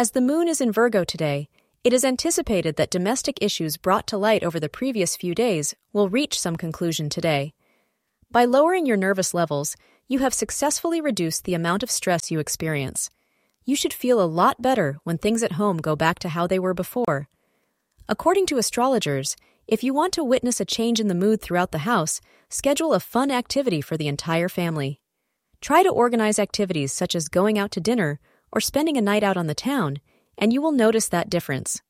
as the moon is in Virgo today, it is anticipated that domestic issues brought to light over the previous few days will reach some conclusion today. By lowering your nervous levels, you have successfully reduced the amount of stress you experience. You should feel a lot better when things at home go back to how they were before. According to astrologers, if you want to witness a change in the mood throughout the house, schedule a fun activity for the entire family. Try to organize activities such as going out to dinner or spending a night out on the town, and you will notice that difference.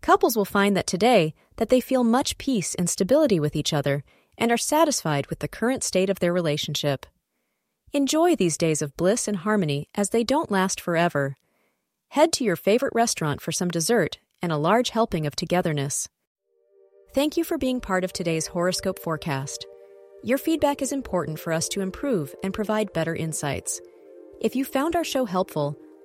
Couples will find that today that they feel much peace and stability with each other and are satisfied with the current state of their relationship. Enjoy these days of bliss and harmony as they don't last forever. Head to your favorite restaurant for some dessert and a large helping of togetherness. Thank you for being part of today's horoscope forecast. Your feedback is important for us to improve and provide better insights. If you found our show helpful,